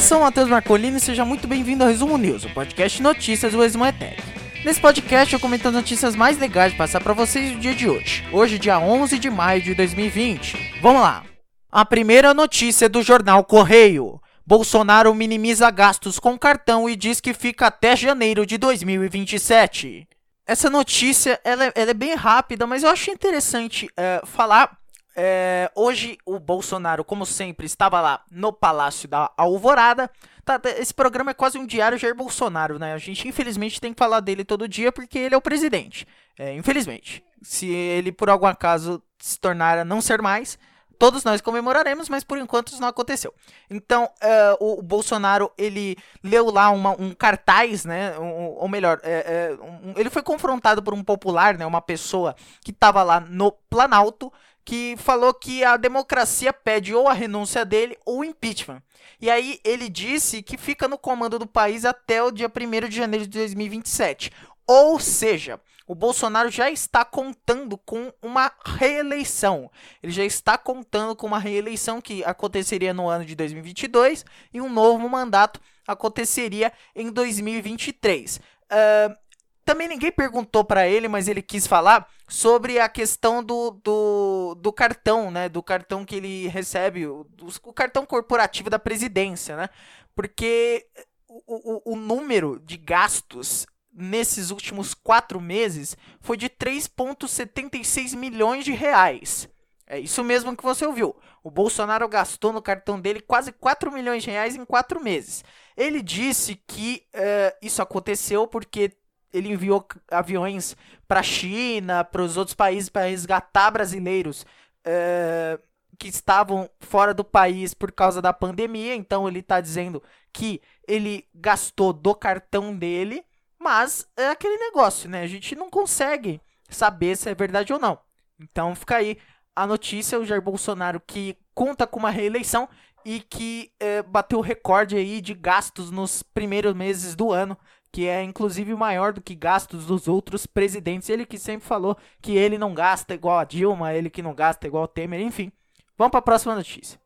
Eu sou o Matheus Marcolini e seja muito bem-vindo ao Resumo News, o podcast notícias do Exmo Etec. Nesse podcast eu comento as notícias mais legais de passar para vocês no dia de hoje. Hoje, dia 11 de maio de 2020. Vamos lá! A primeira notícia é do jornal Correio. Bolsonaro minimiza gastos com cartão e diz que fica até janeiro de 2027. Essa notícia ela é, ela é bem rápida, mas eu acho interessante é, falar. É, hoje o Bolsonaro, como sempre, estava lá no Palácio da Alvorada. Tá, tá, esse programa é quase um diário Jair Bolsonaro, né? A gente infelizmente tem que falar dele todo dia porque ele é o presidente. É, infelizmente. Se ele por algum acaso se tornar a não ser mais, todos nós comemoraremos, mas por enquanto isso não aconteceu. Então, uh, o, o, Bolsonaro, ele leu lá uma, um cartaz, né? Um, ou melhor, é, é, um, ele foi confrontado por um popular, né? Uma pessoa que estava lá no Planalto, que falou que a democracia pede ou a renúncia dele ou impeachment. E aí ele disse que fica no comando do país até o dia 1 de janeiro de 2027. Ou seja, o Bolsonaro já está contando com uma reeleição. Ele já está contando com uma reeleição que aconteceria no ano de 2022 e um novo mandato aconteceria em 2023. Uh, também ninguém perguntou para ele, mas ele quis falar sobre a questão do, do, do cartão, né? Do cartão que ele recebe, o, o cartão corporativo da presidência, né? Porque o, o, o número de gastos nesses últimos quatro meses foi de 3,76 milhões de reais. É isso mesmo que você ouviu. O Bolsonaro gastou no cartão dele quase 4 milhões de reais em quatro meses. Ele disse que uh, isso aconteceu porque ele enviou aviões para a China, para os outros países para resgatar brasileiros uh, que estavam fora do país por causa da pandemia. Então ele está dizendo que ele gastou do cartão dele mas é aquele negócio, né? A gente não consegue saber se é verdade ou não. Então fica aí a notícia: o Jair Bolsonaro que conta com uma reeleição e que é, bateu o recorde aí de gastos nos primeiros meses do ano, que é inclusive maior do que gastos dos outros presidentes. Ele que sempre falou que ele não gasta igual a Dilma, ele que não gasta igual a Temer, enfim. Vamos para a próxima notícia.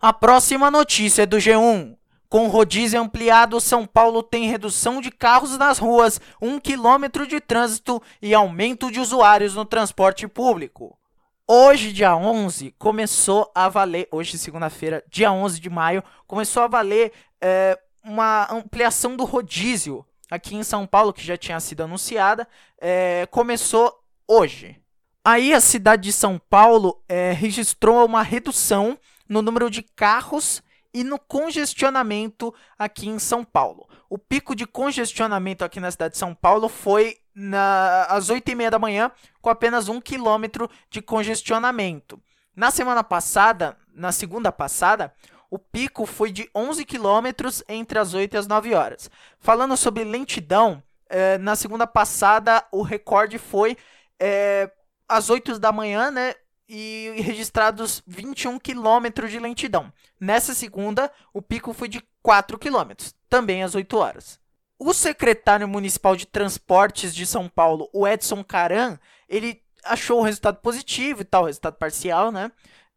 A próxima notícia é do G1. Com rodízio ampliado, São Paulo tem redução de carros nas ruas, um quilômetro de trânsito e aumento de usuários no transporte público. Hoje, dia 11, começou a valer, hoje segunda-feira, dia 11 de maio, começou a valer é, uma ampliação do rodízio aqui em São Paulo, que já tinha sido anunciada, é, começou hoje. Aí a cidade de São Paulo é, registrou uma redução no número de carros e no congestionamento aqui em São Paulo. O pico de congestionamento aqui na cidade de São Paulo foi na, às 8 e meia da manhã, com apenas um quilômetro de congestionamento. Na semana passada, na segunda passada, o pico foi de 11 quilômetros entre as 8 e as 9 horas. Falando sobre lentidão, eh, na segunda passada o recorde foi eh, às 8 da manhã, né? e registrados 21 quilômetros de lentidão. Nessa segunda, o pico foi de 4 quilômetros, também às 8 horas. O secretário municipal de transportes de São Paulo, o Edson Caran, ele achou o resultado positivo e tal, resultado parcial, né?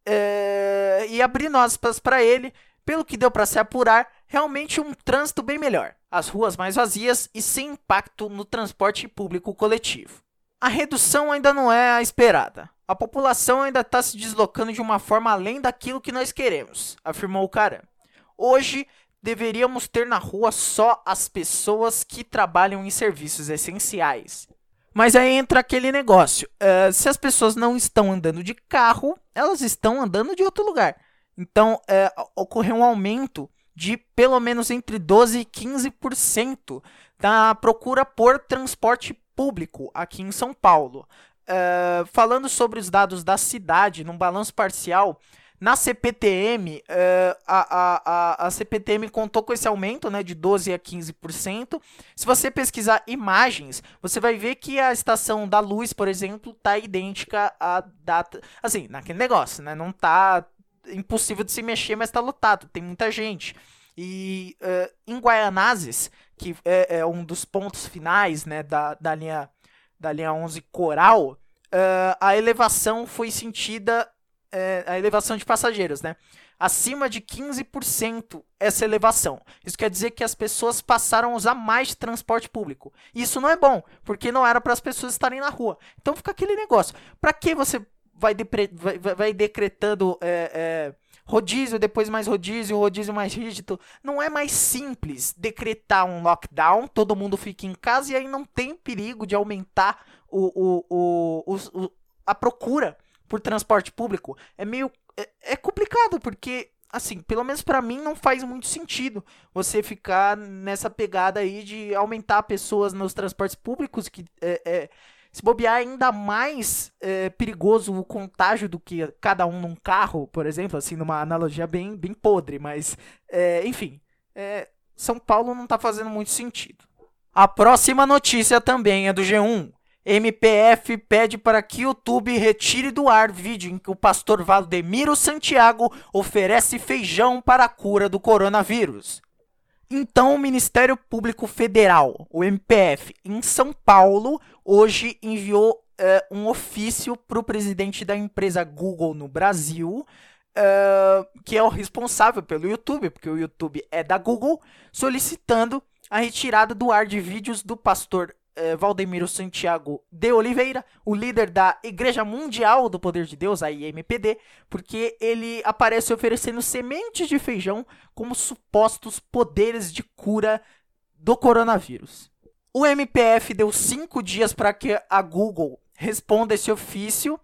É... E abrindo aspas para ele, pelo que deu para se apurar, realmente um trânsito bem melhor, as ruas mais vazias e sem impacto no transporte público coletivo. A redução ainda não é a esperada. A população ainda está se deslocando de uma forma além daquilo que nós queremos, afirmou o cara. Hoje, deveríamos ter na rua só as pessoas que trabalham em serviços essenciais. Mas aí entra aquele negócio: uh, se as pessoas não estão andando de carro, elas estão andando de outro lugar. Então, uh, ocorreu um aumento de pelo menos entre 12% e 15% da procura por transporte público aqui em São Paulo. Uh, falando sobre os dados da cidade, num balanço parcial, na CPTM, uh, eh, a, a, a, CPTM contou com esse aumento né, de 12% a 15%. Se você pesquisar imagens, você vai ver que a estação da luz, por exemplo, está idêntica à data. Assim, naquele negócio, né? Não está impossível de se mexer, mas está lotado, tem muita gente. E uh, em Guaianazes, que é, é, um dos pontos finais né, da, da, linha, da linha 11 Coral, uh, a elevação foi sentida é, a elevação de passageiros, né? Acima de 15% essa elevação. Isso quer dizer que as pessoas passaram a usar mais transporte público. Isso não é bom, porque não era para as pessoas estarem na rua. Então fica aquele negócio. Para que você vai, vai, vai decretando é, é, rodízio, depois mais rodízio, rodízio mais rígido. Não é mais simples decretar um lockdown, todo mundo fica em casa e aí não tem perigo de aumentar o, o, o, o a procura por transporte público. É meio. É, é complicado, porque assim, pelo menos para mim não faz muito sentido você ficar nessa pegada aí de aumentar pessoas nos transportes públicos que é, é, se bobear é ainda mais é, perigoso o contágio do que cada um num carro, por exemplo, assim, numa analogia bem, bem podre, mas, é, enfim, é, São Paulo não está fazendo muito sentido. A próxima notícia também é do G1. MPF pede para que YouTube retire do ar vídeo em que o pastor Valdemiro Santiago oferece feijão para a cura do coronavírus. Então, o Ministério Público Federal, o MPF, em São Paulo, hoje enviou é, um ofício para o presidente da empresa Google no Brasil, é, que é o responsável pelo YouTube, porque o YouTube é da Google, solicitando a retirada do ar de vídeos do pastor eh, Valdemiro Santiago de Oliveira, o líder da Igreja Mundial do Poder de Deus, a IMPD, porque ele aparece oferecendo sementes de feijão como supostos poderes de cura do coronavírus. O MPF deu cinco dias para que a Google responda esse ofício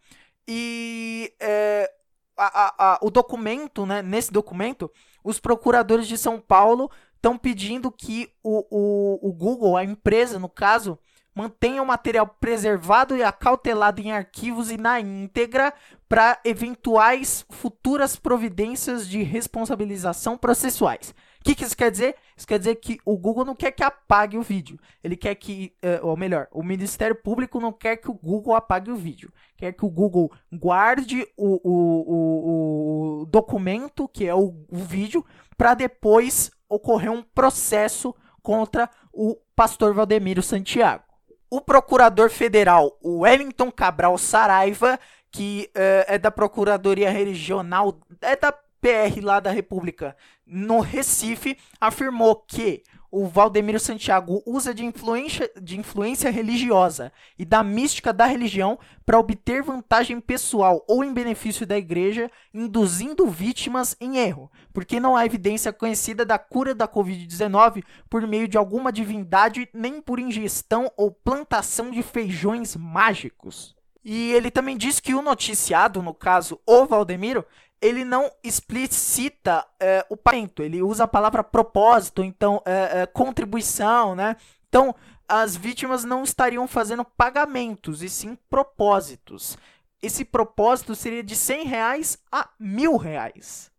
e é, a, a, a, o documento, né, nesse documento, os procuradores de São Paulo estão pedindo que o, o, o Google, a empresa no caso, mantenha o material preservado e acautelado em arquivos e na íntegra para eventuais futuras providências de responsabilização processuais. O que, que, isso quer dizer? Isso quer dizer que o Google não quer que apague o vídeo. Ele quer que, uh, ou melhor, o Ministério Público não quer que o Google apague o vídeo. Quer que o Google guarde o, o, o, o documento, que é o, o vídeo, para depois ocorrer um processo contra o pastor Valdemiro Santiago. O procurador federal Wellington Cabral Saraiva, que uh, é da Procuradoria Regional, é da PR lá da República, no Recife, afirmou que o Valdemiro Santiago usa de influência, de influência religiosa e da mística da religião para obter vantagem pessoal ou em benefício da igreja, induzindo vítimas em erro, porque não há evidência conhecida da cura da Covid-19 por meio de alguma divindade, nem por ingestão ou plantação de feijões mágicos. E ele também diz que o noticiado, no caso o Valdemiro, ele não explicita é, o pagamento, ele usa a palavra propósito, então é, é, contribuição, né? Então as vítimas não estariam fazendo pagamentos, e sim propósitos. Esse propósito seria de 100 reais a mil reais.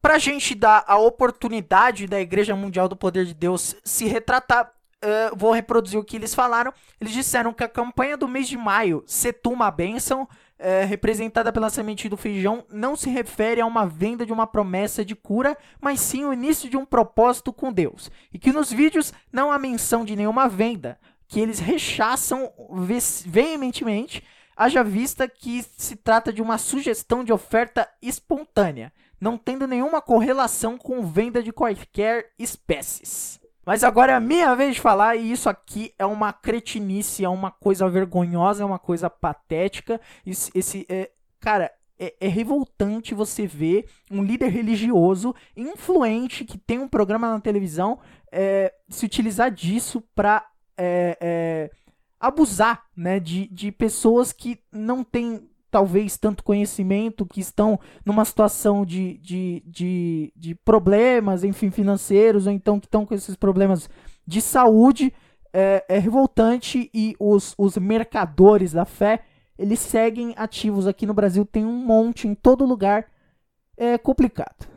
Para a gente dar a oportunidade da Igreja Mundial do Poder de Deus se retratar, uh, vou reproduzir o que eles falaram. Eles disseram que a campanha do mês de maio, Setuma a Bênção, é, representada pela semente do feijão não se refere a uma venda de uma promessa de cura, mas sim o início de um propósito com Deus. E que nos vídeos não há menção de nenhuma venda, que eles rechaçam veementemente, haja vista que se trata de uma sugestão de oferta espontânea, não tendo nenhuma correlação com venda de quaisquer espécies. Mas agora é a minha vez de falar, e isso aqui é uma cretinice, é uma coisa vergonhosa, é uma coisa patética. Esse, esse é, cara, é, é, revoltante você ver um líder religioso influente que tem um programa na televisão é, se utilizar disso para é, é, abusar né, de, de pessoas que não têm talvez tanto conhecimento, que estão numa situação de, de, de, de problemas, enfim, financeiros, ou então que estão com esses problemas de saúde, é, é revoltante e os, os mercadores da fé, eles seguem ativos aqui no Brasil, tem um monte em todo lugar, é complicado.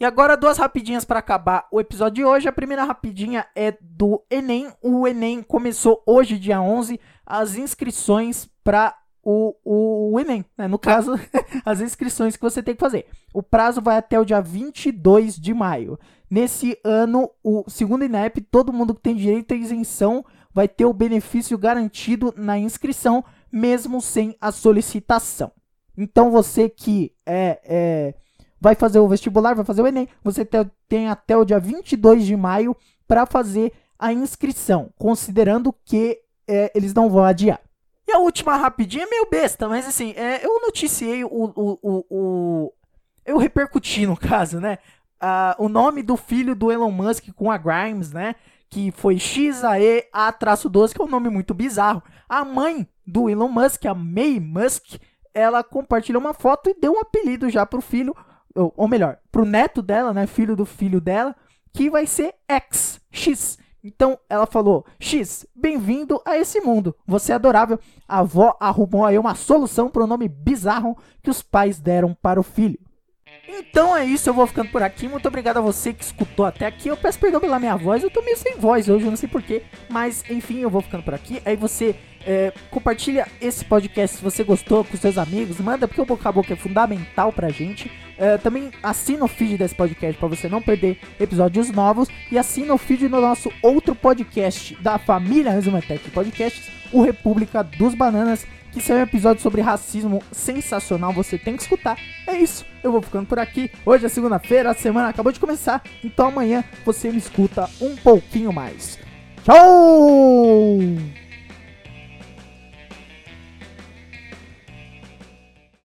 E agora duas rapidinhas para acabar o episódio de hoje. A primeira rapidinha é do Enem. O Enem começou hoje, dia 11, as inscrições para o, o, o Enem, né? No caso, as inscrições que você tem que fazer. O prazo vai até o dia 22 de maio. Nesse ano, o segundo INEP, todo mundo que tem direito à isenção vai ter o benefício garantido na inscrição, mesmo sem a solicitação. Então você que é, é vai fazer o vestibular, vai fazer o Enem, você tem até o dia 22 de maio para fazer a inscrição, considerando que é, eles não vão adiar. E a última rapidinha é meio besta, mas assim, é, eu noticiei o, o, o, o, Eu repercuti no caso, né? Uh, o nome do filho do Elon Musk com a Grimes, né? Que foi XAE-A-12, que é um nome muito bizarro. A mãe do Elon Musk, a May Musk, ela compartilhou uma foto e deu um apelido já pro filho, ou, ou melhor, pro neto dela, né? Filho do filho dela, que vai ser X, X. Então ela falou: X, bem-vindo a esse mundo. Você é adorável. A avó arrumou aí uma solução para o nome bizarro que os pais deram para o filho. Então é isso, eu vou ficando por aqui. Muito obrigado a você que escutou até aqui. Eu peço perdão pela minha voz, eu tô meio sem voz hoje, eu não sei porquê. Mas enfim, eu vou ficando por aqui. Aí você é, compartilha esse podcast se você gostou com seus amigos. Manda, porque o boca a boca é fundamental pra gente. É, também assina o feed desse podcast para você não perder episódios novos. E assina o feed no nosso outro podcast da família Resumatec Podcasts, o República dos Bananas esse é um episódio sobre racismo sensacional, você tem que escutar. É isso, eu vou ficando por aqui. Hoje é segunda-feira, a semana acabou de começar, então amanhã você me escuta um pouquinho mais. Tchau!